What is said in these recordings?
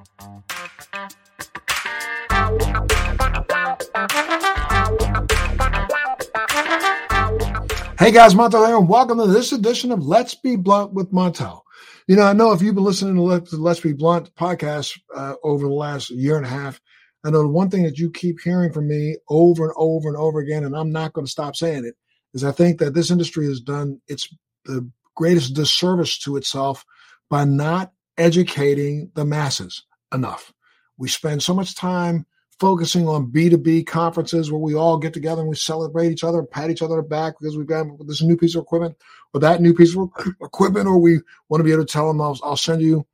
Hey guys, Montel here, and welcome to this edition of Let's Be Blunt with Montel. You know, I know if you've been listening to Let's, Be Blunt podcast uh, over the last year and a half, I know the one thing that you keep hearing from me over and over and over again, and I'm not going to stop saying it, is I think that this industry has done its the greatest disservice to itself by not educating the masses enough. We spend so much time focusing on B2B conferences where we all get together and we celebrate each other pat each other back because we've got this new piece of equipment or that new piece of equipment, or we want to be able to tell them, I'll, I'll send you,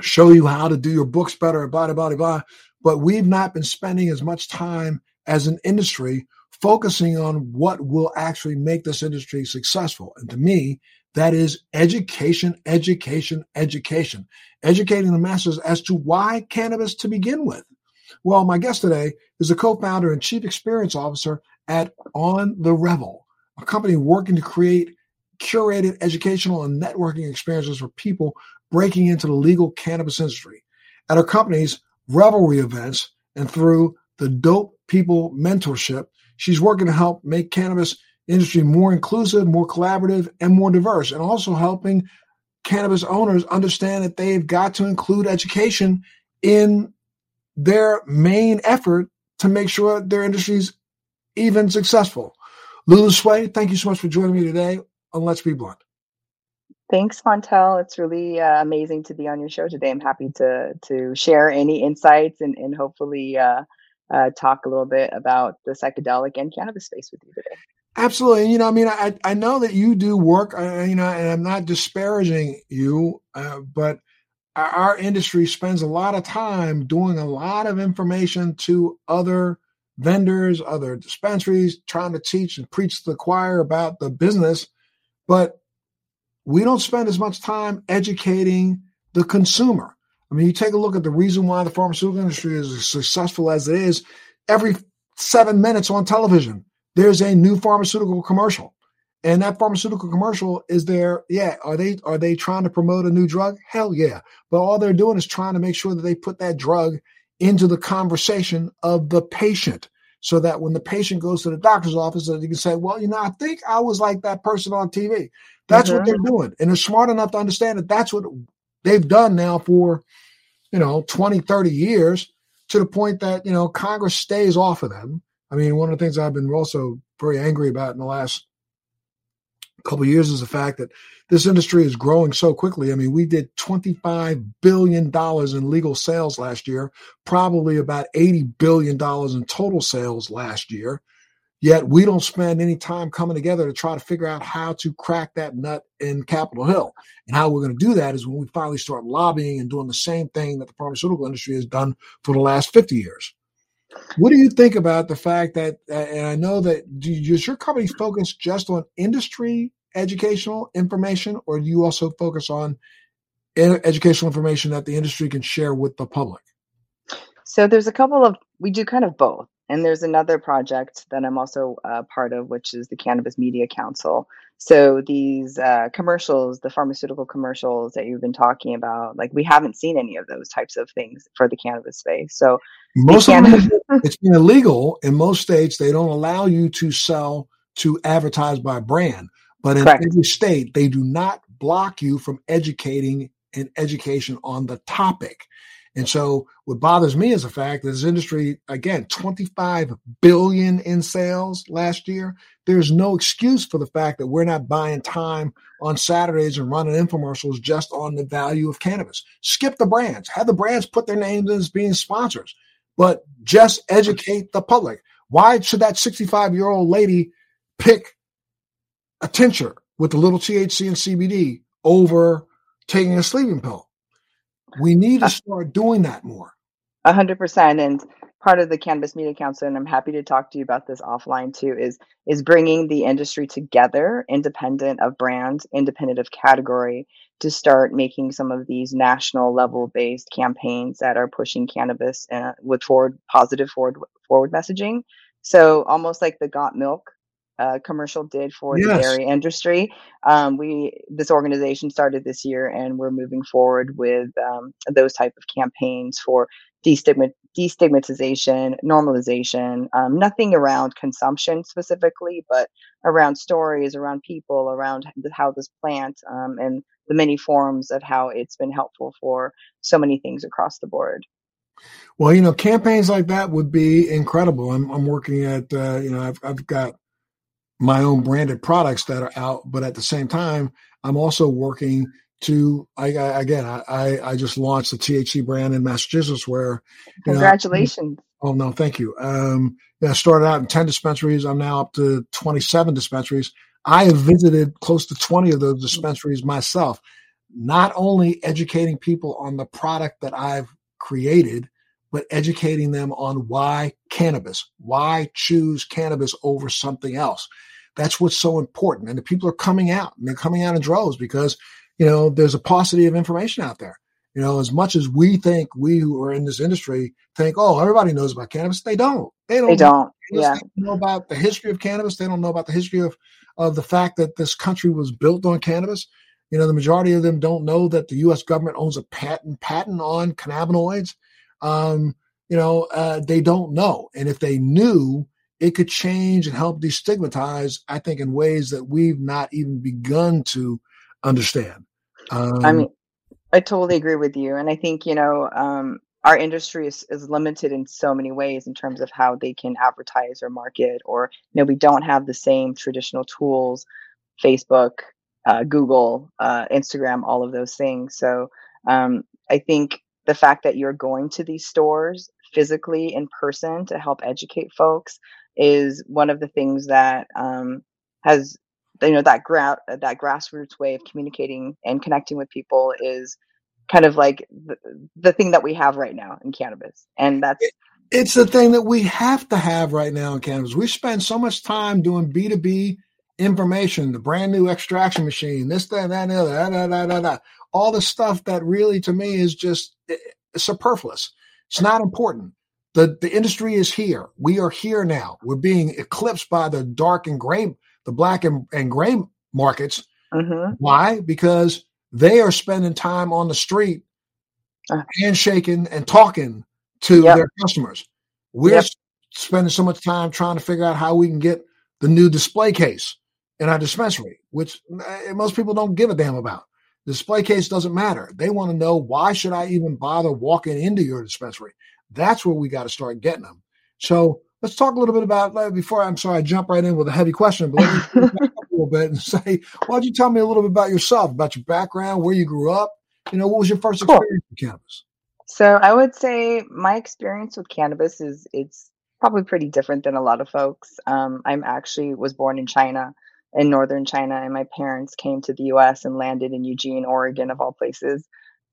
show you how to do your books better, blah, blah, blah, blah. But we've not been spending as much time as an industry focusing on what will actually make this industry successful. And to me, that is education, education, education, educating the masses as to why cannabis to begin with. Well, my guest today is the co-founder and chief experience officer at On the Revel, a company working to create curated educational and networking experiences for people breaking into the legal cannabis industry. At her company's Revelry events and through the Dope People Mentorship, she's working to help make cannabis industry more inclusive, more collaborative, and more diverse, and also helping cannabis owners understand that they've got to include education in their main effort to make sure their industry's even successful. Lulu Tsui, thank you so much for joining me today on Let's Be Blunt. Thanks, Montel. It's really uh, amazing to be on your show today. I'm happy to to share any insights and and hopefully uh, uh, talk a little bit about the psychedelic and cannabis space with you today. Absolutely. You know, I mean, I I know that you do work. Uh, you know, and I'm not disparaging you, uh, but our industry spends a lot of time doing a lot of information to other vendors, other dispensaries, trying to teach and preach to the choir about the business, but we don't spend as much time educating the consumer. I mean, you take a look at the reason why the pharmaceutical industry is as successful as it is. Every seven minutes on television, there's a new pharmaceutical commercial. And that pharmaceutical commercial is there. Yeah. Are they, are they trying to promote a new drug? Hell yeah. But all they're doing is trying to make sure that they put that drug into the conversation of the patient so that when the patient goes to the doctor's office, that you can say, well, you know, I think I was like that person on TV. That's mm-hmm. what they're mm-hmm. doing. And they're smart enough to understand that that's what they've done now for, you know, 20, 30 years to the point that, you know, Congress stays off of them. I mean, one of the things I've been also very angry about in the last couple years is the fact that this industry is growing so quickly. I mean, we did $25 billion in legal sales last year, probably about $80 billion in total sales last year. Yet we don't spend any time coming together to try to figure out how to crack that nut in Capitol Hill. And how we're going to do that is when we finally start lobbying and doing the same thing that the pharmaceutical industry has done for the last 50 years. What do you think about the fact that, and I know that, does your company focus just on industry educational information, or do you also focus on educational information that the industry can share with the public? So there's a couple of, we do kind of both. And there's another project that I'm also uh, part of, which is the Cannabis Media Council. So these uh, commercials, the pharmaceutical commercials that you've been talking about, like we haven't seen any of those types of things for the cannabis space. So most of them, it's been illegal in most states. They don't allow you to sell to advertise by brand. But in Correct. every state, they do not block you from educating and education on the topic. And so what bothers me is the fact that this industry, again, 25 billion in sales last year. There's no excuse for the fact that we're not buying time on Saturdays and running infomercials just on the value of cannabis. Skip the brands. Have the brands put their names as being sponsors, but just educate the public. Why should that 65 year old lady pick a tincture with a little THC and CBD over taking a sleeping pill. We need to start doing that more. A hundred percent. And part of the Cannabis Media Council, and I'm happy to talk to you about this offline too, is is bringing the industry together, independent of brands, independent of category, to start making some of these national level based campaigns that are pushing cannabis uh, with forward positive forward forward messaging. So almost like the Got Milk uh, commercial did for yes. the dairy industry. Um, we this organization started this year, and we're moving forward with um, those type of campaigns for destigmat- destigmatization, normalization. Um, nothing around consumption specifically, but around stories, around people, around how this plant um, and the many forms of how it's been helpful for so many things across the board. Well, you know, campaigns like that would be incredible. I'm, I'm working at, uh, you know, I've, I've got my own branded products that are out, but at the same time, I'm also working to, I, I again, I, I just launched the THC brand in Massachusetts where, congratulations. Know, oh no, thank you. Um, yeah, I started out in 10 dispensaries. I'm now up to 27 dispensaries. I have visited close to 20 of those dispensaries myself, not only educating people on the product that I've created, but educating them on why cannabis, why choose cannabis over something else. That's what's so important. And the people are coming out and they're coming out in droves because, you know, there's a paucity of information out there. You know, as much as we think we who are in this industry think, oh, everybody knows about cannabis, they don't. They don't. They don't. Yeah. They don't know about the history of cannabis. They don't know about the history of of the fact that this country was built on cannabis. You know, the majority of them don't know that the U.S. government owns a patent patent on cannabinoids um, you know, uh, they don't know. And if they knew, it could change and help destigmatize, I think, in ways that we've not even begun to understand. Um, I mean, I totally agree with you. And I think, you know, um, our industry is, is limited in so many ways in terms of how they can advertise or market, or, you know, we don't have the same traditional tools, Facebook, uh, Google, uh, Instagram, all of those things. So um, I think the fact that you're going to these stores physically in person to help educate folks is one of the things that um, has you know that gra- that grassroots way of communicating and connecting with people is kind of like the, the thing that we have right now in cannabis and that's it's the thing that we have to have right now in cannabis we spend so much time doing b2b information the brand new extraction machine this that that other all the stuff that really to me is just eh, superfluous. It's not important. The, the industry is here. We are here now. We're being eclipsed by the dark and gray, the black and, and gray markets. Mm-hmm. Why? Because they are spending time on the street, uh, handshaking and talking to yep. their customers. We're yep. spending so much time trying to figure out how we can get the new display case in our dispensary, which eh, most people don't give a damn about. The display case doesn't matter. They want to know why should I even bother walking into your dispensary? That's where we got to start getting them. So let's talk a little bit about before I'm sorry I jump right in with a heavy question, but let me back up a little bit and say, why don't you tell me a little bit about yourself, about your background, where you grew up? You know, what was your first cool. experience with cannabis? So I would say my experience with cannabis is it's probably pretty different than a lot of folks. Um, I'm actually was born in China in northern China, and my parents came to the US and landed in Eugene, Oregon, of all places.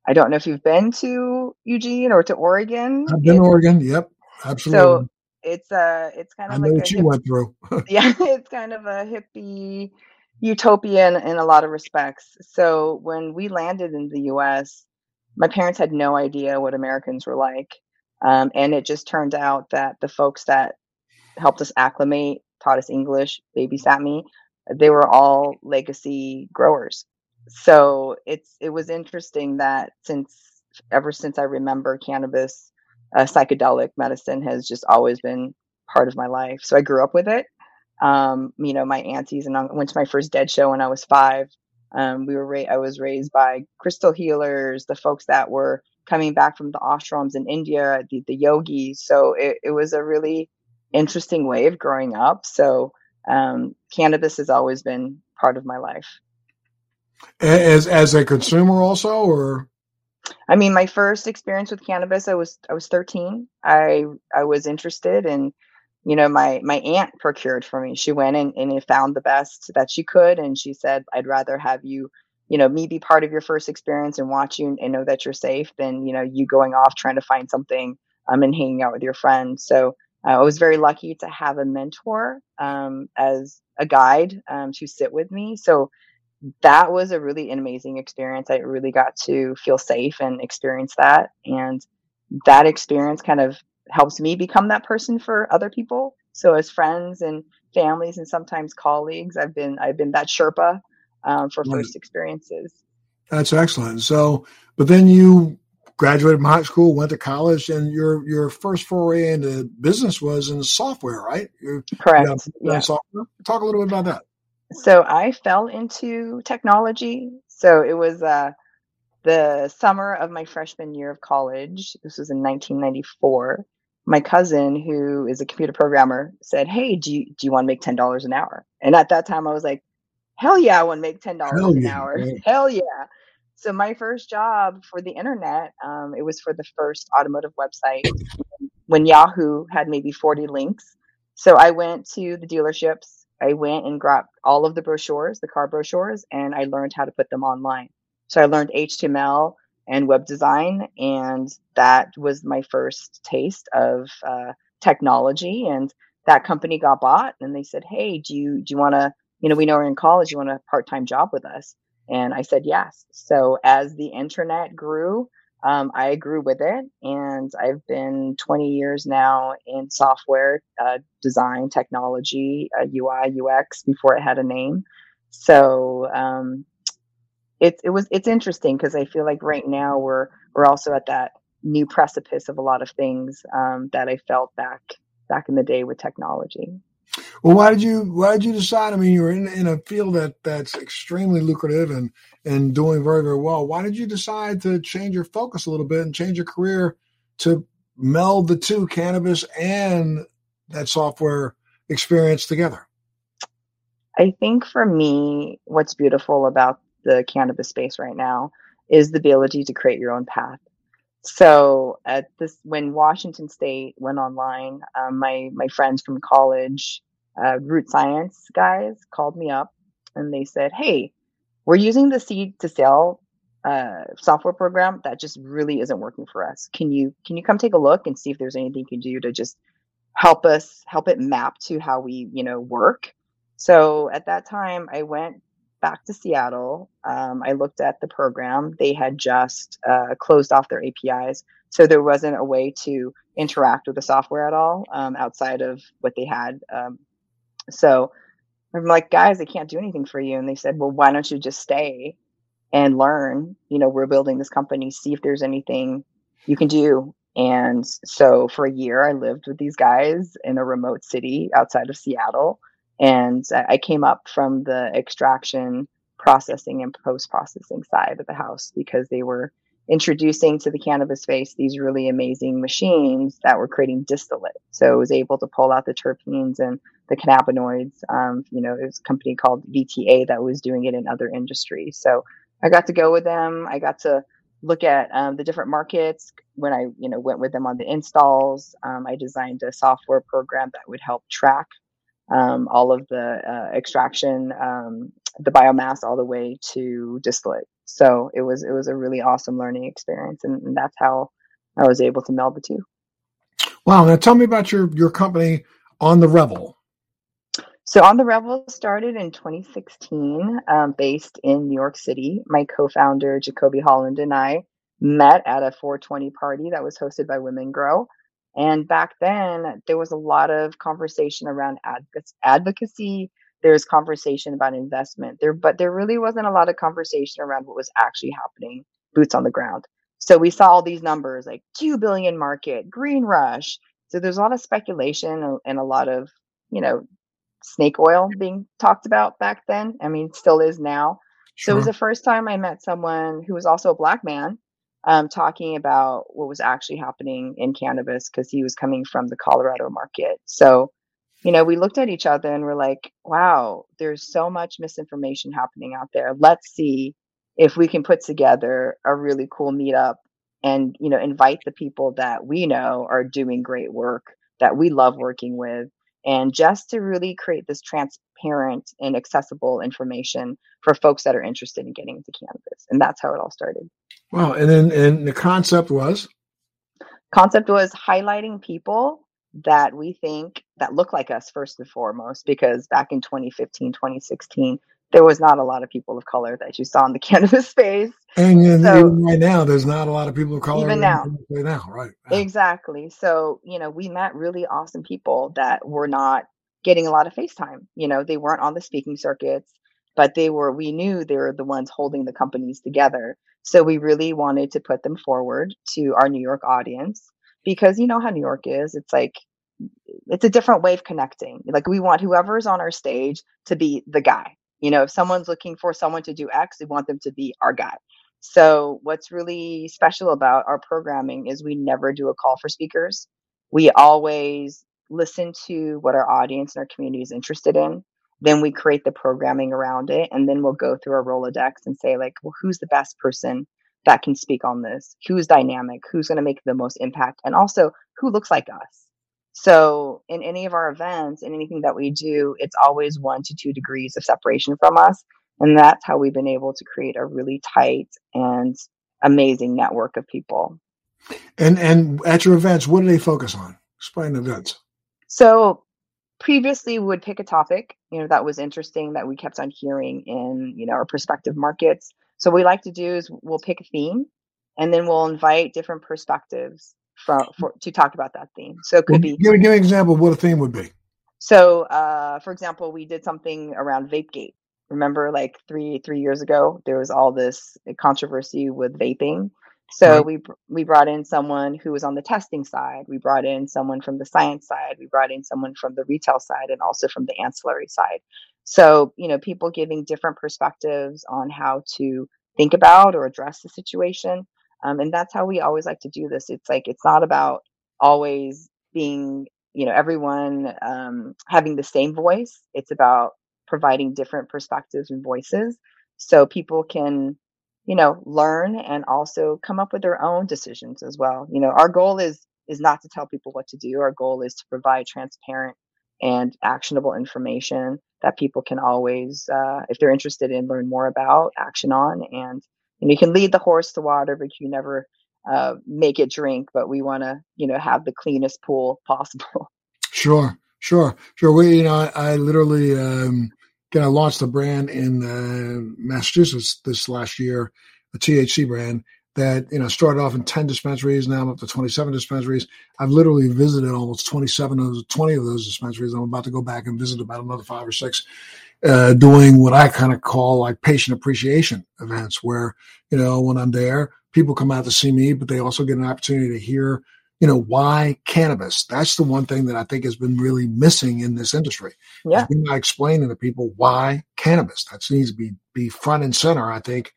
I don't know if you've been to Eugene or to Oregon. I've been to Oregon. Yep, absolutely. So it's a it's kind of I know like what you hip, went through. yeah, it's kind of a hippie utopia in, in a lot of respects. So when we landed in the U.S., my parents had no idea what Americans were like, um, and it just turned out that the folks that helped us acclimate, taught us English, babysat me, they were all legacy growers. So it's it was interesting that since ever since I remember cannabis, uh, psychedelic medicine has just always been part of my life. So I grew up with it. Um, you know, my aunties and I went to my first dead show when I was five. Um, we were ra- I was raised by crystal healers, the folks that were coming back from the ashrams in India, the, the yogis. So it, it was a really interesting way of growing up. So um, cannabis has always been part of my life. As as a consumer, also, or I mean, my first experience with cannabis, I was I was 13. I I was interested, and you know, my my aunt procured for me. She went and and found the best that she could, and she said, "I'd rather have you." You know, me be part of your first experience and watch you and know that you're safe than, you know, you going off trying to find something um, and hanging out with your friends. So uh, I was very lucky to have a mentor um, as a guide um, to sit with me. So that was a really amazing experience. I really got to feel safe and experience that. And that experience kind of helps me become that person for other people So as friends and families and sometimes colleagues, I've been I've been that Sherpa um, for right. first experiences. That's excellent. So, but then you graduated from high school, went to college, and your your first foray into business was in software, right? you Correct. yeah. Software. Talk a little bit about that. So I fell into technology. So it was uh, the summer of my freshman year of college. This was in 1994. My cousin, who is a computer programmer, said, "Hey, do you do you want to make ten dollars an hour?" And at that time, I was like, "Hell yeah, I want to make ten dollars an yeah, hour! Hell yeah!" So my first job for the internet, um, it was for the first automotive website when Yahoo had maybe 40 links. So I went to the dealerships. I went and grabbed all of the brochures, the car brochures, and I learned how to put them online. So I learned HTML and web design, and that was my first taste of uh, technology. And that company got bought, and they said, "Hey, do you do you want to? You know, we know we're in college. You want a part time job with us?" And I said yes. So as the internet grew, um, I grew with it. And I've been 20 years now in software uh, design, technology, uh, UI, UX before it had a name. So um, it, it was it's interesting because I feel like right now we're we're also at that new precipice of a lot of things um, that I felt back back in the day with technology. Well, why did you why did you decide? I mean, you're in in a field that that's extremely lucrative and and doing very very well. Why did you decide to change your focus a little bit and change your career to meld the two, cannabis and that software experience together? I think for me, what's beautiful about the cannabis space right now is the ability to create your own path. So at this, when Washington State went online, um, my my friends from college, uh, root science guys, called me up and they said, "Hey, we're using the seed to sale uh, software program that just really isn't working for us. Can you can you come take a look and see if there's anything you can do to just help us help it map to how we you know work?" So at that time, I went back to Seattle. Um, I looked at the program. They had just uh, closed off their APIs. So there wasn't a way to interact with the software at all um, outside of what they had. Um, so I'm like, guys, I can't do anything for you. And they said, well, why don't you just stay and learn? You know, we're building this company, see if there's anything you can do. And so for a year, I lived with these guys in a remote city outside of Seattle and I came up from the extraction, processing, and post processing side of the house because they were introducing to the cannabis space these really amazing machines that were creating distillate. So it was able to pull out the terpenes and the cannabinoids. Um, you know, it was a company called VTA that was doing it in other industries. So I got to go with them. I got to look at um, the different markets when I, you know, went with them on the installs. Um, I designed a software program that would help track um, all of the uh, extraction, um, the biomass, all the way to distillate. So it was it was a really awesome learning experience, and, and that's how I was able to meld the two. Wow! Now tell me about your your company on the Revel. So on the Revel started in 2016, um, based in New York City. My co-founder Jacobi Holland and I met at a 420 party that was hosted by Women Grow. And back then, there was a lot of conversation around advocacy. There's conversation about investment there, but there really wasn't a lot of conversation around what was actually happening, boots on the ground. So we saw all these numbers like 2 billion market, green rush. So there's a lot of speculation and a lot of, you know, snake oil being talked about back then. I mean, still is now. Sure. So it was the first time I met someone who was also a black man um, talking about what was actually happening in cannabis because he was coming from the Colorado market. So, you know, we looked at each other and we're like, wow, there's so much misinformation happening out there. Let's see if we can put together a really cool meetup and, you know, invite the people that we know are doing great work that we love working with and just to really create this transparent and accessible information for folks that are interested in getting into cannabis. And that's how it all started. Wow. And then and the concept was? Concept was highlighting people that we think that look like us first and foremost, because back in 2015, 2016, there was not a lot of people of color that you saw in the cannabis space. And so, even right now, there's not a lot of people of color. Even now, right now, right? Exactly. So you know, we met really awesome people that were not getting a lot of FaceTime. You know, they weren't on the speaking circuits, but they were. We knew they were the ones holding the companies together. So we really wanted to put them forward to our New York audience because you know how New York is. It's like it's a different way of connecting. Like we want whoever's on our stage to be the guy. You know, if someone's looking for someone to do X, we want them to be our guy. So what's really special about our programming is we never do a call for speakers. We always listen to what our audience and our community is interested in. Then we create the programming around it, and then we'll go through our Rolodex and say, like, well, who's the best person that can speak on this? Who's dynamic? Who's going to make the most impact? And also, who looks like us? So, in any of our events and anything that we do, it's always one to two degrees of separation from us. And that's how we've been able to create a really tight and amazing network of people. And and at your events, what do they focus on? Explain the events. So previously we would pick a topic, you know, that was interesting that we kept on hearing in, you know, our prospective markets. So what we like to do is we'll pick a theme and then we'll invite different perspectives from for to talk about that theme. So it could be give, give an example of what a theme would be. So, uh, for example, we did something around VapeGate. Remember, like three three years ago, there was all this controversy with vaping. So right. we we brought in someone who was on the testing side. We brought in someone from the science side. We brought in someone from the retail side, and also from the ancillary side. So you know, people giving different perspectives on how to think about or address the situation. Um, and that's how we always like to do this. It's like it's not about always being, you know, everyone um, having the same voice. It's about providing different perspectives and voices so people can, you know, learn and also come up with their own decisions as well. You know, our goal is is not to tell people what to do. Our goal is to provide transparent and actionable information that people can always, uh, if they're interested in, learn more about, action on, and and you can lead the horse to water, but you never uh, make it drink. But we want to, you know, have the cleanest pool possible. Sure, sure, sure. We, you know, I, I literally um, kind of launched a brand in uh, Massachusetts this last year, a THC brand that you know started off in 10 dispensaries now i'm up to 27 dispensaries. I've literally visited almost 27 of those 20 of those dispensaries. I'm about to go back and visit about another five or six uh, doing what I kind of call like patient appreciation events, where you know when I'm there, people come out to see me, but they also get an opportunity to hear, you know, why cannabis. That's the one thing that I think has been really missing in this industry. Yeah, not explaining to people why cannabis. That needs to be be front and center. I think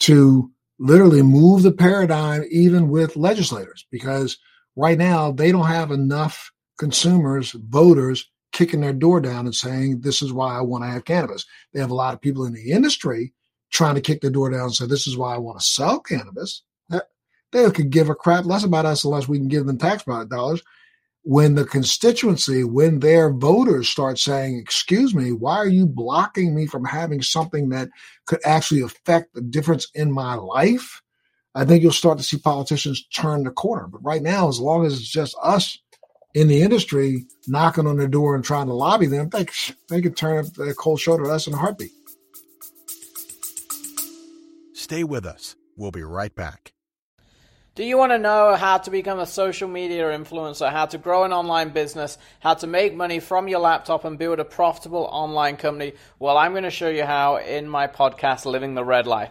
to literally move the paradigm, even with legislators, because right now they don't have enough consumers, voters kicking their door down and saying, This is why I want to have cannabis. They have a lot of people in the industry trying to kick the door down and say, This is why I want to sell cannabis. They could give a crap less about us unless we can give them tax dollars. When the constituency, when their voters start saying, Excuse me, why are you blocking me from having something that could actually affect the difference in my life? I think you'll start to see politicians turn the corner. But right now, as long as it's just us in the industry knocking on their door and trying to lobby them, they, they could turn up a cold shoulder us in a heartbeat. Stay with us. We'll be right back. Do you want to know how to become a social media influencer, how to grow an online business, how to make money from your laptop and build a profitable online company? Well, I'm going to show you how in my podcast, Living the Red Life.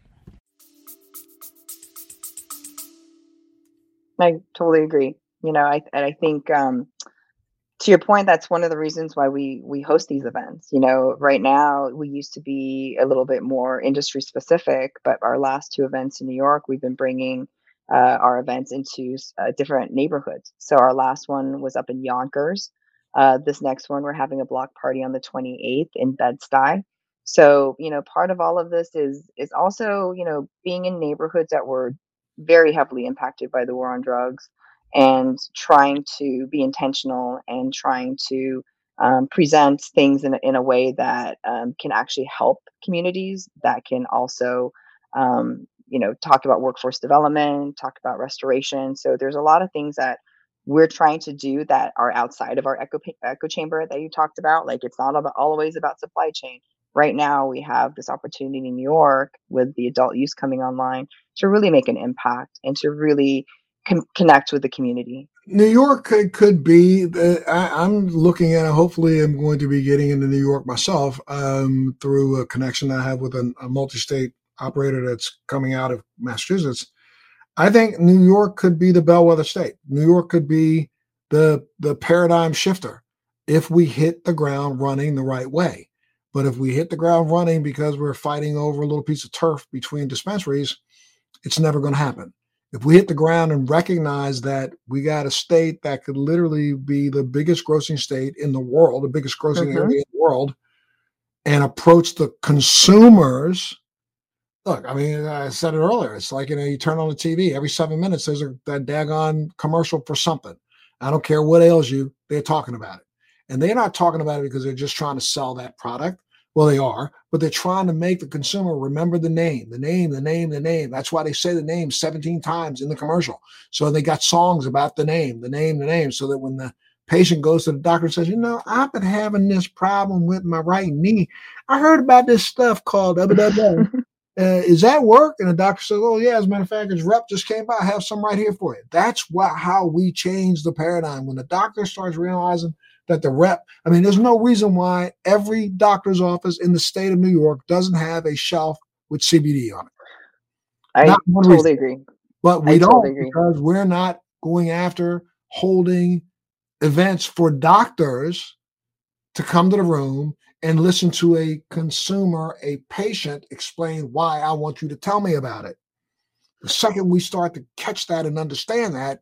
I totally agree. You know, I I think um, to your point, that's one of the reasons why we we host these events. You know, right now we used to be a little bit more industry specific, but our last two events in New York, we've been bringing uh, our events into uh, different neighborhoods. So our last one was up in Yonkers. Uh, this next one, we're having a block party on the 28th in Bed-Stuy. So, you know, part of all of this is is also, you know, being in neighborhoods that were very heavily impacted by the war on drugs and trying to be intentional and trying to um, present things in, in a way that um, can actually help communities that can also um, you know talk about workforce development talk about restoration. So there's a lot of things that we're trying to do that are outside of our echo, echo chamber that you talked about. Like it's not about always about supply chain right now we have this opportunity in new york with the adult use coming online to really make an impact and to really con- connect with the community New York could, could be. I, am looking at. Hopefully, I'm going to be getting into New York myself um, through a connection I have with a, a multi-state operator that's coming out of Massachusetts. I think New York could be the bellwether state. New York could be the the paradigm shifter if we hit the ground running the right way. But if we hit the ground running because we're fighting over a little piece of turf between dispensaries, it's never going to happen if we hit the ground and recognize that we got a state that could literally be the biggest grossing state in the world, the biggest grossing mm-hmm. area in the world, and approach the consumers. Look, I mean, I said it earlier. It's like you know, you turn on the TV every seven minutes. There's a that daggone commercial for something. I don't care what ails you. They're talking about it, and they're not talking about it because they're just trying to sell that product. Well, they are, but they're trying to make the consumer remember the name, the name, the name, the name. That's why they say the name 17 times in the commercial. So they got songs about the name, the name, the name, so that when the patient goes to the doctor and says, You know, I've been having this problem with my right knee. I heard about this stuff called uh, is that work? And the doctor says, Oh, yeah, as a matter of fact, his rep just came by. I have some right here for you. That's what how we change the paradigm. When the doctor starts realizing that the rep, I mean, there's no reason why every doctor's office in the state of New York doesn't have a shelf with CBD on it. I not totally reason. agree. But we I don't totally because we're not going after holding events for doctors to come to the room and listen to a consumer, a patient explain why I want you to tell me about it. The second we start to catch that and understand that,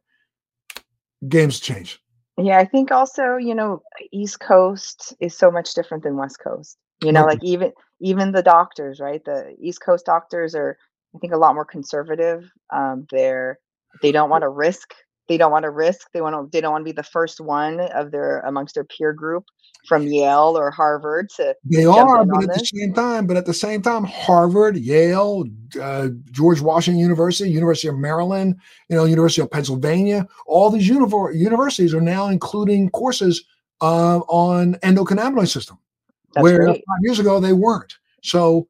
games change. Yeah, I think also, you know, East Coast is so much different than West Coast. You know, like even even the doctors, right? The East Coast doctors are, I think, a lot more conservative. Um, they're they don't want to risk. They don't want to risk. They want to. They don't want to be the first one of their amongst their peer group from Yale or Harvard to they are, but at this. the same time, but at the same time, Harvard, Yale, uh, George Washington University, University of Maryland, you know, University of Pennsylvania, all these univ- universities are now including courses uh, on endocannabinoid system, That's where great. five years ago they weren't. So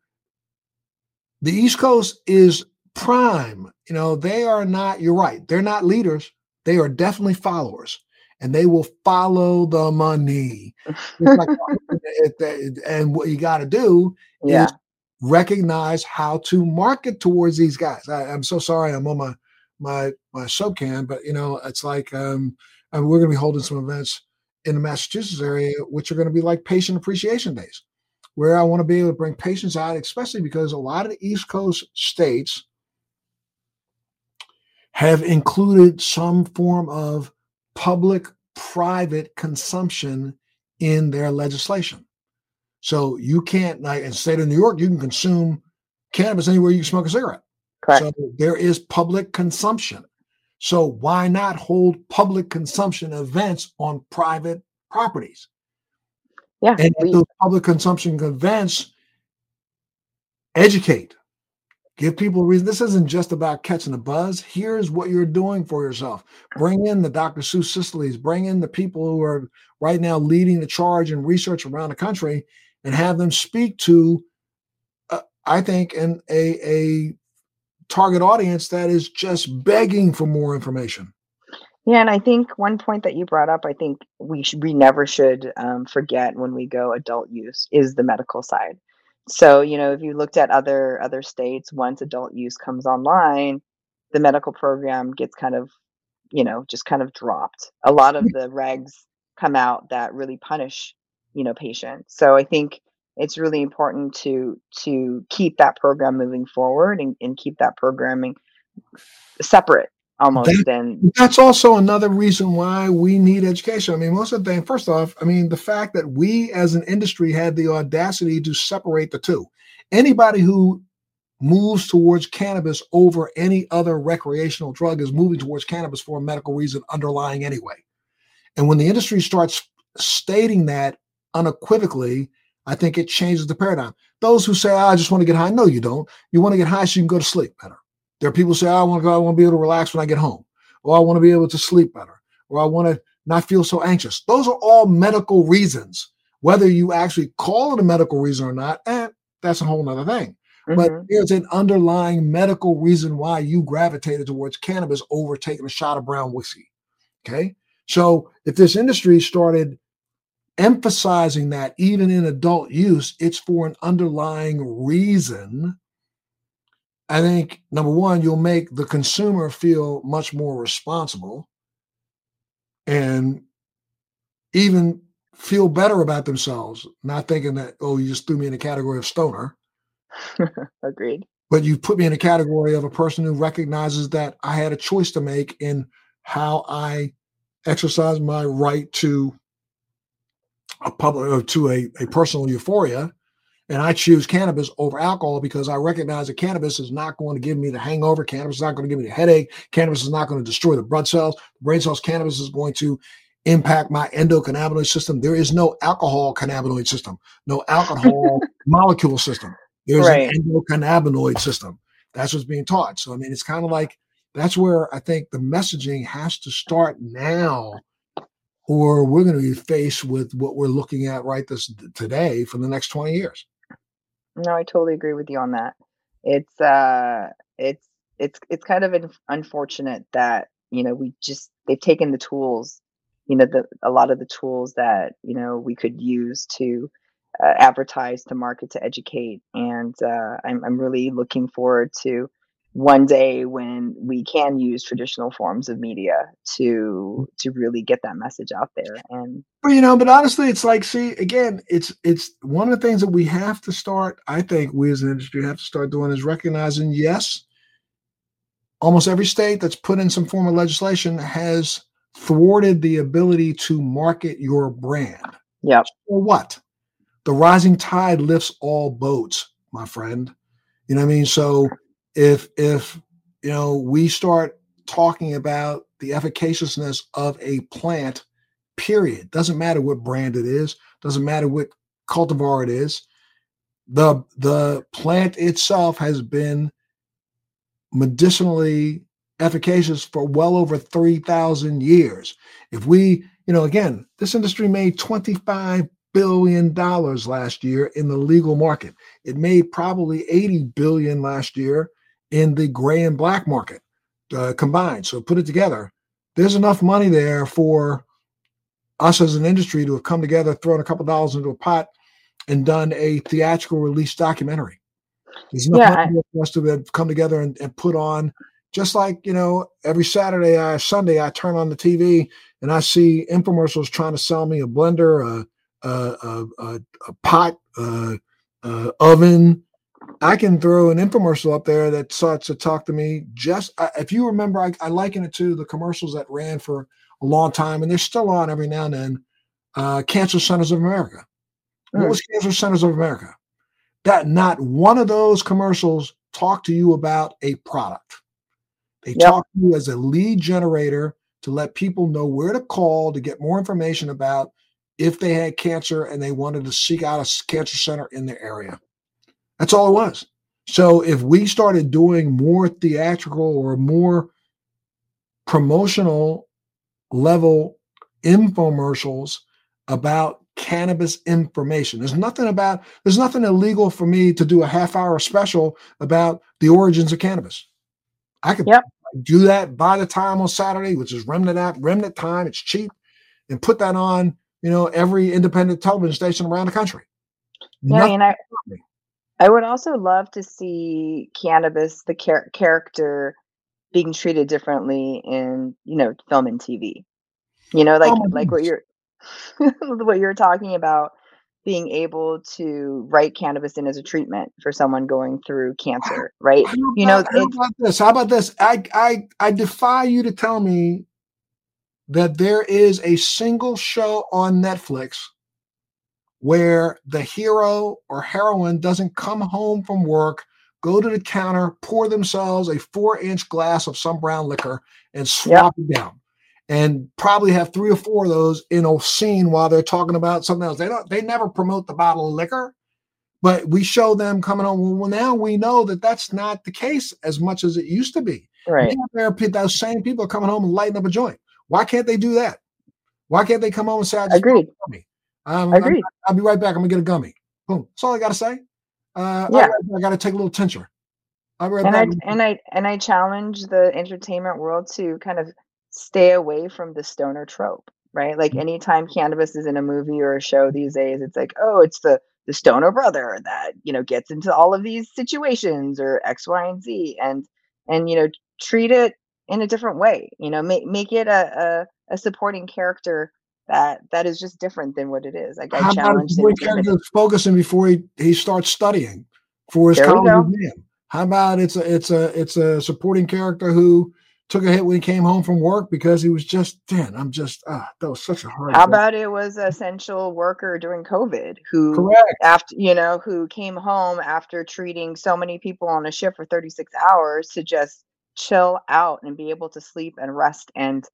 the East Coast is prime. You know, they are not. You're right. They're not leaders. They are definitely followers and they will follow the money. like, and what you got to do yeah. is recognize how to market towards these guys. I, am so sorry, I'm on my my my soap can, but you know, it's like um, I mean, we're going to be holding some events in the Massachusetts area, which are going to be like patient appreciation days, where I want to be able to bring patients out, especially because a lot of the East Coast states have included some form of public private consumption in their legislation. So you can't, like in the state of New York, you can consume cannabis anywhere you can smoke a cigarette. Correct. So there is public consumption. So why not hold public consumption events on private properties? Yeah. And we, those public consumption events educate Give people a reason. This isn't just about catching a buzz. Here's what you're doing for yourself. Bring in the Dr. Sue Sisley's, bring in the people who are right now leading the charge in research around the country and have them speak to, uh, I think, an, a, a target audience that is just begging for more information. Yeah, and I think one point that you brought up, I think we should, we never should um, forget when we go adult use is the medical side. So, you know, if you looked at other other states, once adult use comes online, the medical program gets kind of, you know, just kind of dropped. A lot of the regs come out that really punish, you know, patients. So I think it's really important to to keep that program moving forward and, and keep that programming separate almost That- That's also another reason why we need education. I mean, most of the thing, first off, I mean, the fact that we as an industry had the audacity to separate the two. Anybody who moves towards cannabis over any other recreational drug is moving towards cannabis for a medical reason underlying anyway. And when the industry starts stating that unequivocally, I think it changes the paradigm. Those who say, "Ah, I just want to get high, no, you don't. You want to get high so you can go to sleep better. There are people who say, I want to go, I want to be able to relax when I get home, or I want to be able to sleep better, or I want to not feel so anxious. Those are all medical reasons. Whether you actually call it a medical reason or not, eh, that's a whole nother thing. But Mhm. there's an underlying medical reason why you gravitated towards cannabis over taking a shot of brown whiskey. Okay. So if this industry started emphasizing that even in adult use, it's for an underlying reason. I think number one, you'll make the consumer feel much more responsible and even feel better about themselves, not thinking that, oh, you just threw me in the category of stoner agreed. but you put me in a category of a person who recognizes that I had a choice to make in how I exercise my right to a public or to a, a personal euphoria. And I choose cannabis over alcohol because I recognize that cannabis is not going to give me the hangover. Cannabis is not going to give me the headache. Cannabis is not going to destroy the blood cells, brain cells. Cannabis is going to impact my endocannabinoid system. There is no alcohol cannabinoid system, no alcohol molecule system. There's Right. an endocannabinoid system. That's what's being taught. So I mean, it's kind of like that's where I think the messaging has to start now, or we're going to be faced with what we're looking at right this today for the next 20 years. No, I totally agree with you on that. It's uh it's it's it's kind of un- unfortunate that, you know, we just they've taken the tools, you know, the a lot of the tools that, you know, we could use to uh, advertise, to market, to educate and uh I'm I'm really looking forward to one day when we can use traditional forms of media to mm. to really get that message out there and But you know, but honestly, it's like, see, again, it's it's one of the things that we have to start. I think we as an industry have to start doing is recognizing, yes, almost every state that's put in some form of legislation has thwarted the ability to market your brand. yep For what? The rising tide lifts all boats, my friend. You know what I mean? So if if you know we start talking about the efficaciousness of a plant, period. Doesn't matter what brand it is, doesn't matter what cultivar it is. The the plant itself has been medicinally efficacious for well over 3,000 years. If we, you know, again, this industry made 25 billion dollars last year in the legal market. It made probably 80 billion last year in the gray and black market uh, combined. So put it together, there's enough money there for us as an industry to have come together, thrown a couple dollars into a pot, and done a theatrical release documentary. There's enough Yeah, money for us to have come together and, and put on, just like you know, every Saturday, I Sunday, I turn on the TV and I see infomercials trying to sell me a blender, a a, a, a, a pot, a, a oven. I can throw an infomercial up there that starts to talk to me. Just if you remember, I, I liken it to the commercials that ran for a long time, and they're still on every now and then. Uh, Cancer Centers of America. What Mm. was Cancer Centers of America? That not one of those commercials talked to you about a product. They Yep. talk to you as a lead generator to let people know where to call to get more information about if they had cancer and they wanted to seek out a cancer center in their area. That's all it was. So if we started doing more theatrical or more promotional level infomercials about cannabis information. There's nothing about there's nothing illegal for me to do a half hour special about the origins of cannabis. I could Yep. do that by the time on Saturday, which is remnant app, remnant time. It's cheap, and put that on, you know, every independent television station around the country. Yeah, Nothing and I. I would also love to see cannabis, the char- character, being treated differently in you know film and TV. You know, like Oh like what oh. you're what you're talking about. being able to write cannabis in as a treatment for someone going through cancer, right? How You know, about, how about this? How about this? I, I I defy you to tell me that there is a single show on Netflix where the hero or heroine doesn't come home from work, go to the counter, pour themselves a four-inch glass of some brown liquor, and swap it down. And probably have three or four of those in a scene while they're talking about something else. They don't. They never promote the bottle of liquor, but we show them coming home. Well, now we know that that's not the case as much as it used to be. right. Now those same people are coming home and lighting up a joint. Why can't they do that? Why can't they come home and say, "I just Agreed. want a gummy. Um, I'm, I'll be right back. I'm gonna get a gummy." Boom. That's all I gotta say. Uh, Yeah. I, I gotta take a little tincture. I'll be right and I and I and I challenge the entertainment world to kind of stay away from the stoner trope, right? Like Mm-hmm. anytime cannabis is in a movie or a show these days, it's like, oh, it's the the stoner brother that you know gets into all of these situations or X, Y, and Z, and and you know treat it in a different way. You know, make make it a a, a supporting character that that is just different than what it is. Like I How challenge if them boy to admit character it. is focusing before he, he starts studying for his college exam? How about it's a it's a it's a supporting character who took a hit when he came home from work because he was just man, I'm just ah, that was such a hard. How thing. about it was essential worker during COVID who correct? after you know who came home after treating so many people on a shift for 36 hours to just chill out and be able to sleep and rest and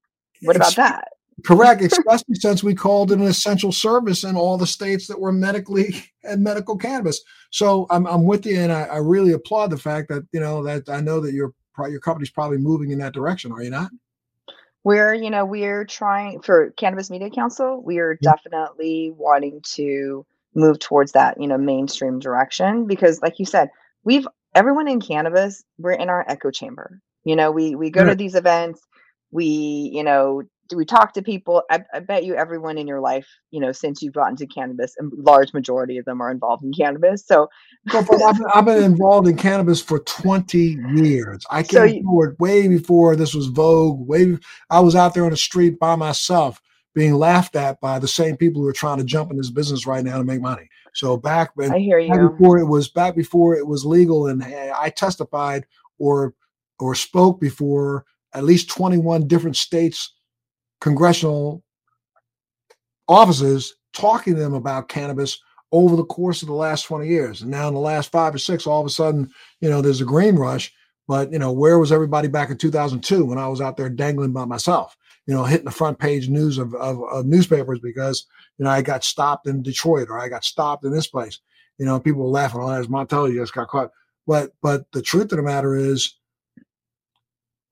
what about that Correct, especially since we called it an essential service in all the states that were medically and medical cannabis. So I'm I'm with you, and I, I really applaud the fact that you know that I know that your your company's probably moving in that direction. Are you not? we're you know we're trying for cannabis media council we are Yeah. definitely wanting to move towards that you know mainstream direction because like you said we've everyone in cannabis we're in our echo chamber you know we we go Right. to these events we you know do we talk to people I, I bet you everyone in your life you know since you've gotten to cannabis a large majority of them are involved in cannabis so So, but I've, been, I've been involved in cannabis for 20 years. I So came you- forward way before this was vogue. Way I was out there on the street by myself, being laughed at by the same people who are trying to jump in this business right now to make money. So back when i hear you before it was back before it was legal, and uh, I testified or or spoke before at least 21 different states congressional offices talking to them about cannabis over the course of the last 20 years. And now in the last five or six, all of a sudden, you know, there's a green rush. But you know, where was everybody back in 2002 when I was out there dangling by myself? You know, hitting the front page news of, of, of newspapers because you know I got stopped in Detroit or I got stopped in this place. You know, people were laughing. Oh, Montello you just got caught. But but the truth of the matter is,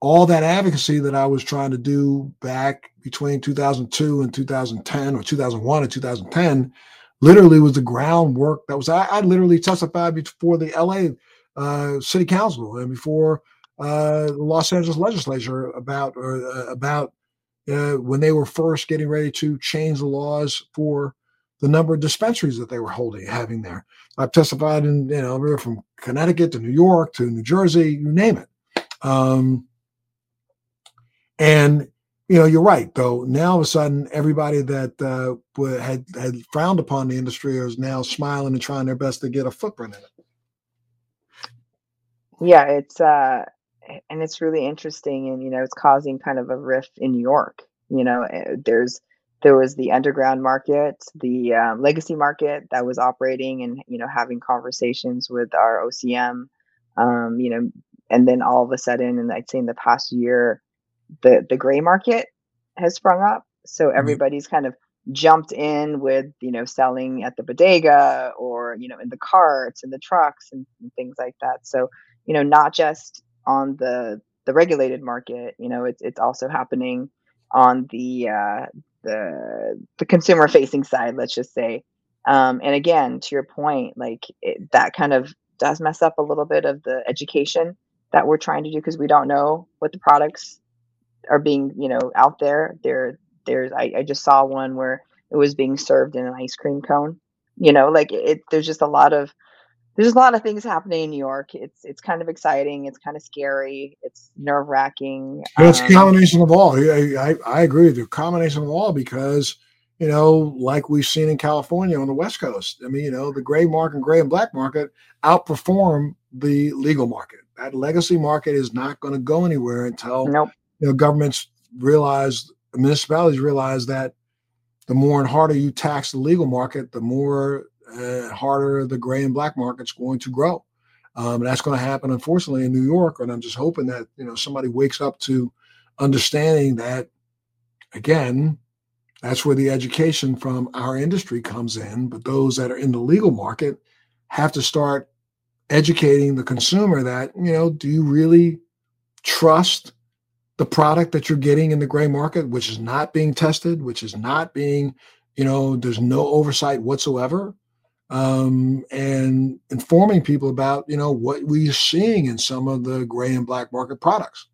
all that advocacy that I was trying to do back between 2002 and 2010 or 2001 and 2010 literally was the groundwork that was I, I literally testified before the LA uh, city council and before uh, the Los Angeles legislature about uh, about uh, when they were first getting ready to change the laws for the number of dispensaries that they were holding having there. I've testified in you know from Connecticut to New York to New Jersey, you name it. Um, and you know, you're right. Though now, all of a sudden, everybody that uh, had had frowned upon the industry is now smiling and trying their best to get a footprint in it. yeah it's uh and it's really interesting and you know it's causing kind of a rift in new york you know eh, there's there was the underground market the um, legacy market that was operating and you know having conversations with our ocm um, you know and then all of a sudden and i'd say in the past year the the gray market has sprung up. So everybody's kind of jumped in with you know selling at the bodega or you know in the carts and the trucks and, and things like that. So you know not just on the the regulated market you know it's it's also happening on the uh the the consumer facing side let's just say. Um and again to your point like it, that kind of does mess up a little bit of the education that we're trying to do because we don't know what the products are being you know out there there there's I, I just saw one where it was being served in an ice cream cone you know like it there's just a lot of there's a lot of things happening in New York. It's it's kind of exciting. It's kind of scary. It's nerve wracking. It's a combination of all. I, I, I agree with you. Combination of all because you know, like we've seen in California on the West Coast. I mean, you know, the gray market, and gray and black market outperform the legal market. That legacy market is not going to go anywhere until nope. You know governments realize, municipalities realize that the more and harder you tax the legal market, the more uh, harder the gray and black market's going to grow. Um, that's going to happen, unfortunately, in New York. And I'm just hoping that you know somebody wakes up to understanding that again, that's where the education from our industry comes in. But those that are in the legal market have to start educating the consumer that you know, do you really trust the product that you're getting in the gray market, which is not being tested, which is not being, you know, there's no oversight whatsoever um, and informing people about you know what we're seeing in some of the gray and black market products.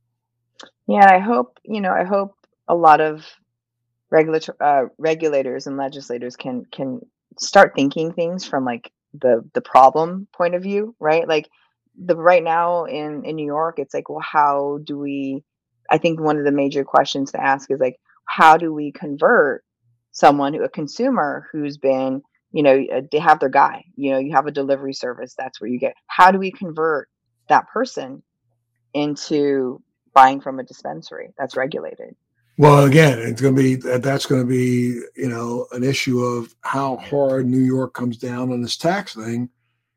Yeah, I hope you know. I hope a lot of regulator uh, regulators and legislators can can start thinking things from like the the problem point of view, right? Like the right now in in New York, it's like, well, how do we? I think one of the major questions to ask is like, how do we convert someone, who a consumer who's been you know uh, they have their guy you know you have a delivery service that's where you get how do we convert that person into buying from a dispensary that's regulated? Well again it's going to be that's going to be you know an issue of how hard new york comes down on this tax thing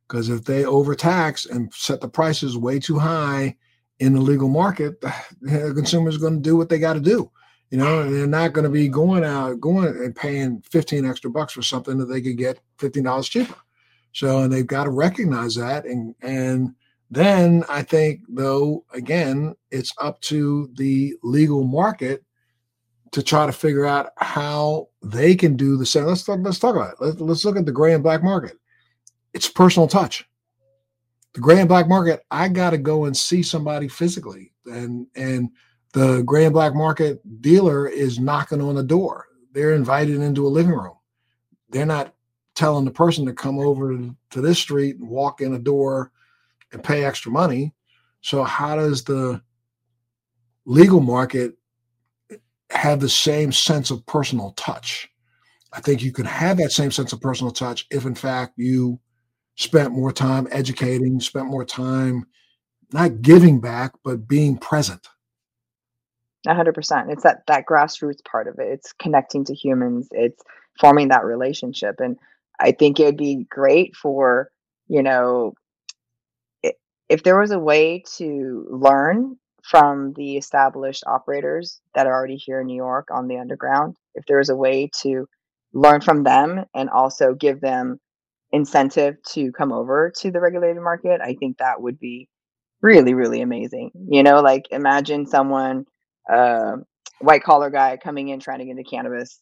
because if they overtax and set the prices way too high in the legal market the consumer is going to do what they got to do you know, they're not going to be going out, going and paying 15 extra bucks for something that they could get $15 cheaper. So, and they've got to recognize that. And, and then I think, though, again, it's up to the legal market to try to figure out how they can do the same. Let's talk, let's talk about it. Let's, let's look at the gray and black market. It's personal touch. The gray and black market, I got to go and see somebody physically and, and, the gray and black market dealer is knocking on the door. They're invited into a living room. They're not telling the person to come over to this street and walk in a door and pay extra money. So, how does the legal market have the same sense of personal touch? I think you can have that same sense of personal touch if, in fact, you spent more time educating, spent more time not giving back, but being present hundred percent. It's that that grassroots part of it. It's connecting to humans. It's forming that relationship, and I think it would be great for you know if there was a way to learn from the established operators that are already here in New York on the underground. If there was a way to learn from them and also give them incentive to come over to the regulated market, I think that would be really, really amazing. You know, like imagine someone uh, white collar guy coming in trying to get into cannabis.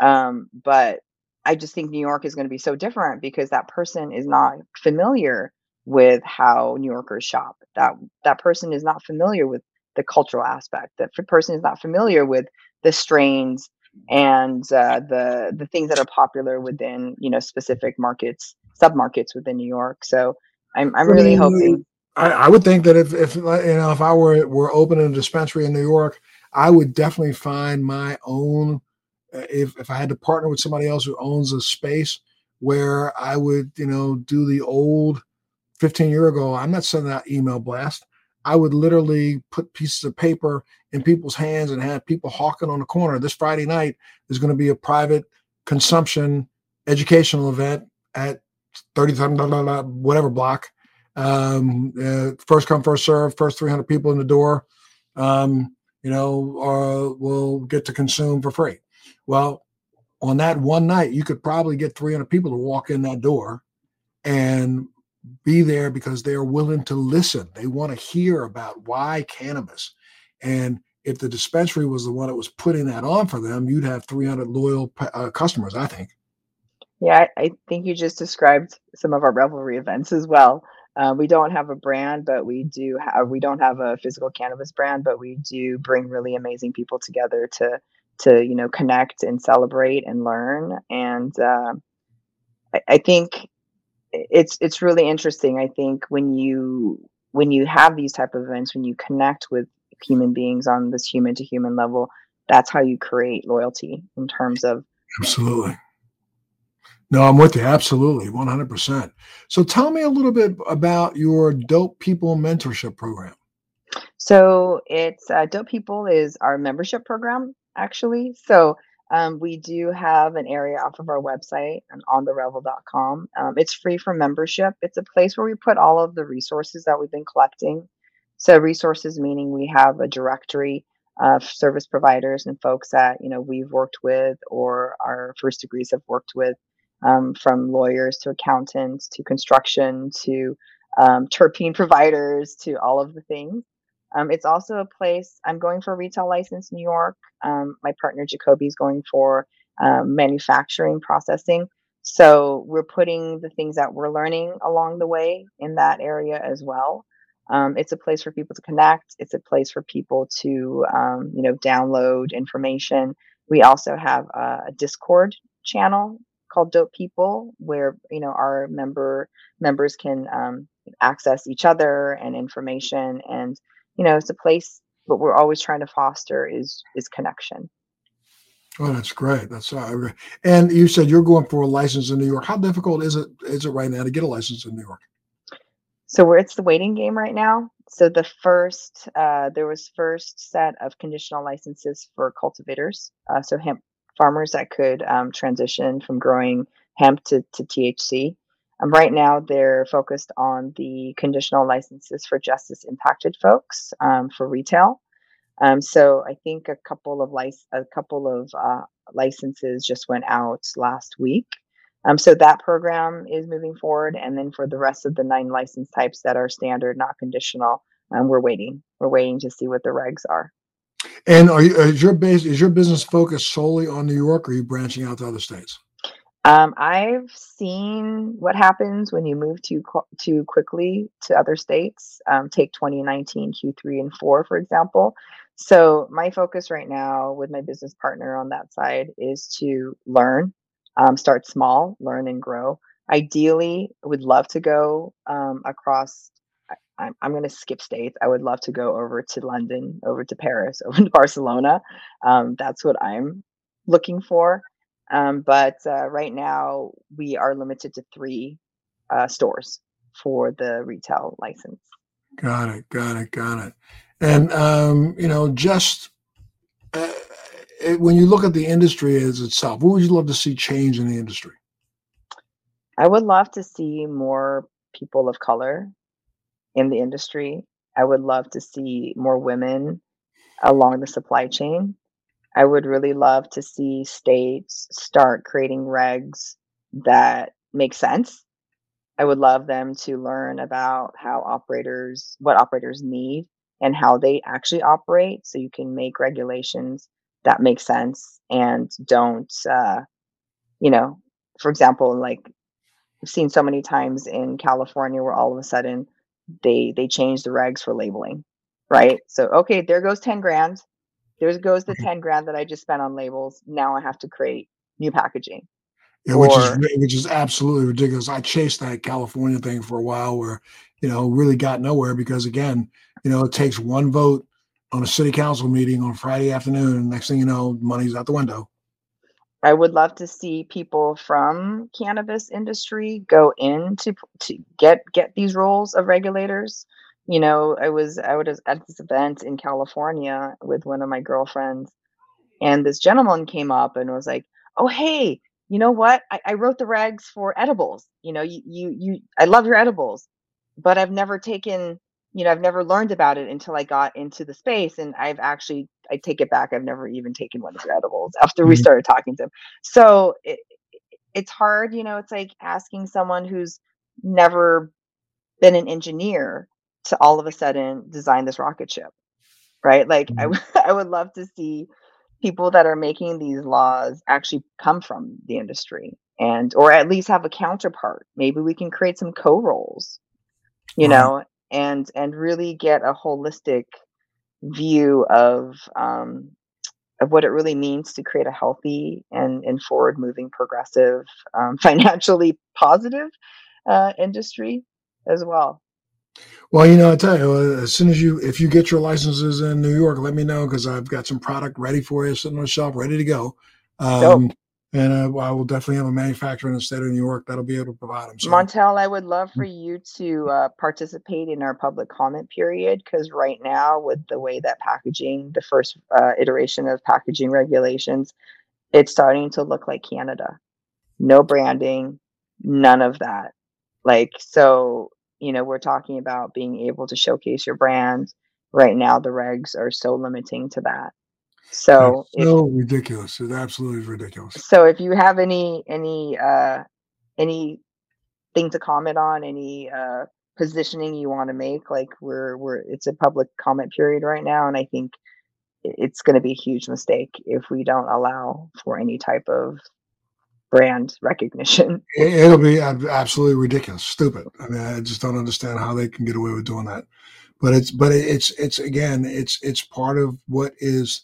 Um, but I just think New York is going to be so different because that person is not familiar with how New Yorkers shop. That that person is not familiar with the cultural aspect. That person is not familiar with the strains and uh, the the things that are popular within you know specific markets, submarkets within New York. So I'm I'm really hoping I, I, would think that if, if you know if I were were opening a dispensary in New York, I would definitely find my own. Uh, if if I had to partner with somebody else who owns a space where I would you know do the old 15 year ago, I'm not sending out email blast. I would literally put pieces of paper in people's hands and have people hawking on the corner. This Friday night is going to be a private consumption educational event at 30 whatever block um, uh, first come, first serve. First 300 people in the door, um, you know, uh, will get to consume for free. Well, on that one night, you could probably get 300 people to walk in that door and be there because they are willing to listen. They want to hear about why cannabis. And if the dispensary was the one that was putting that on for them, you'd have 300 loyal uh, customers, I think. Yeah, I think you just described some of our revelry events as well. Uh, we don't have a brand, but we do have. We don't have a physical cannabis brand, but we do bring really amazing people together to to you know connect and celebrate and learn. And uh, I, I think it's it's really interesting. I think when you when you have these type of events, when you connect with human beings on this human to human level, that's how you create loyalty in terms of Absolutely. No, I'm with you. Absolutely. 100%. So tell me a little bit about your Dope People Mentorship Program. So it's uh, Dope People is our membership program, actually. So um, we do have an area off of our website and on therevel.com. Um, it's free for membership. It's a place where we put all of the resources that we've been collecting. So resources meaning we have a directory of service providers and folks that you know we've worked with or our first degrees have worked with, um, from lawyers to accountants to construction to um, terpene providers to all of the things. Um, it's also a place I'm going for retail license New York. Um, my partner Jacobi is going for um, manufacturing processing. So we're putting the things that we're learning along the way in that area as well. Um, it's a place for people to connect. It's a place for people to, um, you know, download information. We also have a Discord channel called Dope People, where you know our member members can um, access each other and information, and you know it's a place. What we're always trying to foster is is connection. Oh, that's great. That's uh, and you said you're going for a license in New York. How difficult is it is it right now to get a license in New York? So we're it's the waiting game right now. So the first uh, there was first set of conditional licenses for cultivators, uh, so hemp farmers that could um, transition from growing hemp to, to THC. Um, right now, they're focused on the conditional licenses for justice impacted folks um, for retail. Um, so I think a couple of lic- a couple of uh, licenses just went out last week. Um, so that program is moving forward, and then for the rest of the nine license types that are standard, not conditional, um, we're waiting. We're waiting to see what the regs are. And are you, is your base is your business focused solely on New York, or are you branching out to other states? Um, I've seen what happens when you move too too quickly to other states. Um, take 2019 Q3 and 4, for example. So my focus right now with my business partner on that side is to learn, um, start small, learn and grow. Ideally, would love to go um, across I'm, I'm going to skip states. I would love to go over to London, over to Paris, over to Barcelona. Um, that's what I'm looking for. Um, but uh, right now, we are limited to three uh, stores for the retail license. Got it. Got it. Got it. And um, you know, just uh, it, when you look at the industry as itself, what would you love to see change in the industry? I would love to see more people of color in the industry. I would love to see more women along the supply chain. I would really love to see states start creating regs that make sense. I would love them to learn about how operators, what operators need and how they actually operate so you can make regulations that make sense and don't, uh, you know, for example, like I've seen so many times in California where all of a sudden they they change the regs for labeling, right? So okay, there goes ten grand. There goes the mm-hmm. ten grand that I just spent on labels. Now I have to create new packaging. Yeah, which or, is which is absolutely ridiculous. I chased that California thing for a while, where you know really got nowhere because again, you know, it takes one vote on a city council meeting on Friday afternoon, and next thing you know, money's out the window. I would love to see people from cannabis industry go in to, to get get these roles of regulators. You know, I was I was at this event in California with one of my girlfriends, and this gentleman came up and was like, "Oh, hey, you know what? I, I wrote the regs for edibles. You know, you you you I love your edibles, but I've never taken you know, I've never learned about it until I got into the space. And I've actually, I take it back. I've never even taken one of your edibles after we mm-hmm. started talking to him. So it, it's hard, you know, it's like asking someone who's never been an engineer to all of a sudden design this rocket ship, right? Like mm-hmm. I, w- I would love to see people that are making these laws actually come from the industry and or at least have a counterpart maybe we can create some co-roles you right. know and and really get a holistic view of um, of what it really means to create a healthy and, and forward moving progressive um, financially positive uh, industry as well well you know i tell you uh, as soon as you if you get your licenses in new york let me know because i've got some product ready for you sitting on the shelf ready to go um, and uh, I will definitely have a manufacturer in the state of New York that'll be able to provide them. So. Montel, I would love for you to uh, participate in our public comment period because right now, with the way that packaging, the first uh, iteration of packaging regulations, it's starting to look like Canada. No branding, none of that. Like, so, you know, we're talking about being able to showcase your brand. Right now, the regs are so limiting to that. So That's so if, ridiculous. It's absolutely ridiculous. So if you have any any uh any thing to comment on, any uh positioning you want to make, like we're we're it's a public comment period right now, and I think it's going to be a huge mistake if we don't allow for any type of brand recognition. It'll be absolutely ridiculous, stupid. I mean, I just don't understand how they can get away with doing that. But it's but it's it's again it's it's part of what is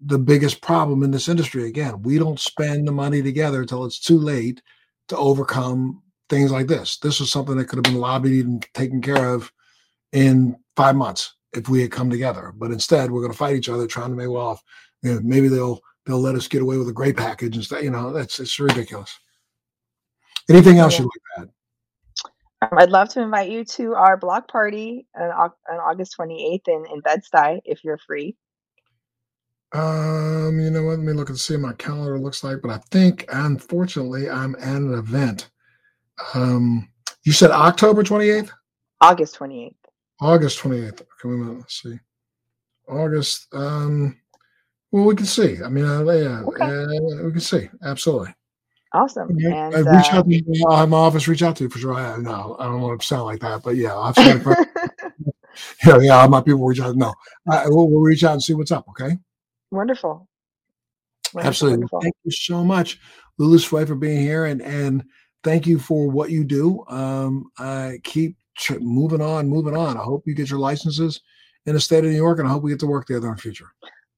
the biggest problem in this industry. Again, we don't spend the money together until it's too late to overcome things like this. This is something that could have been lobbied and taken care of in five months if we had come together. But instead, we're going to fight each other, trying to make well off. You know, maybe they'll they'll let us get away with a great package and stuff. You know, that's it's ridiculous. Anything else yeah. you'd like to add? Um, I'd love to invite you to our block party on, on August 28th in, in Bed-Stuy if you're free. Um, you know what? Let me look and see what my calendar looks like. But I think, unfortunately, I'm at an event. Um, you said October 28th? August 28th. August 28th. Okay, wait a minute. Let's see. August. Um, well, we can see. I mean, uh, yeah, okay. uh, we can see. Absolutely. Awesome. Yeah, and, reach uh, out to me. I'll have my office reach out to you for sure. I, no, I don't want to sound like that, but yeah, have to. yeah, yeah, I might people reach out. No, I, we'll, we'll reach out and see what's up. Okay. Wonderful. wonderful Absolutely. Wonderful. Thank you so much, Lulu Tsui, for being here, and and thank you for what you do. Um, I keep moving on, moving on. I hope you get your licenses in the state of New York, and I hope we get to work together in the future.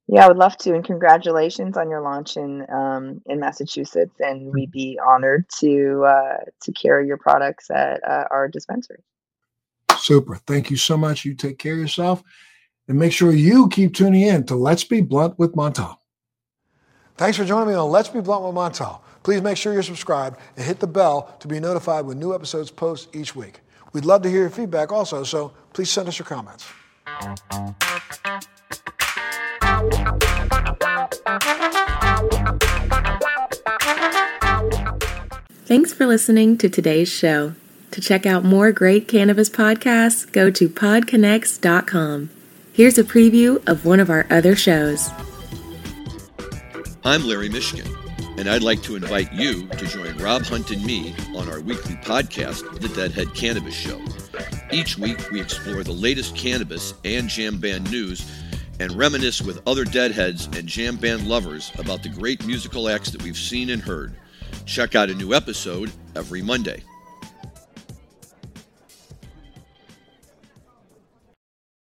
Yeah, I would love to, and congratulations on your launch in um, in Massachusetts. And we'd be honored to uh, to carry your products at uh, our dispensary. Super. Thank you so much. You take care of yourself. And make sure you keep tuning in to Let's Be Blunt with Montel. Thanks for joining me on Let's Be Blunt with Montel. Please make sure you're subscribed and hit the bell to be notified when new episodes post each week. We'd love to hear your feedback also, so please send us your comments. Thanks for listening to today's show. To check out more great cannabis podcasts, go to podconnects.com. Here's a preview of one of our other shows. I'm Larry Mishkin, and I'd like to invite you to join Rob Hunt and me on our weekly podcast, The Deadhead Cannabis Show. Each week, we explore the latest cannabis and jam band news and reminisce with other deadheads and jam band lovers about the great musical acts that we've seen and heard. Check out a new episode every Monday.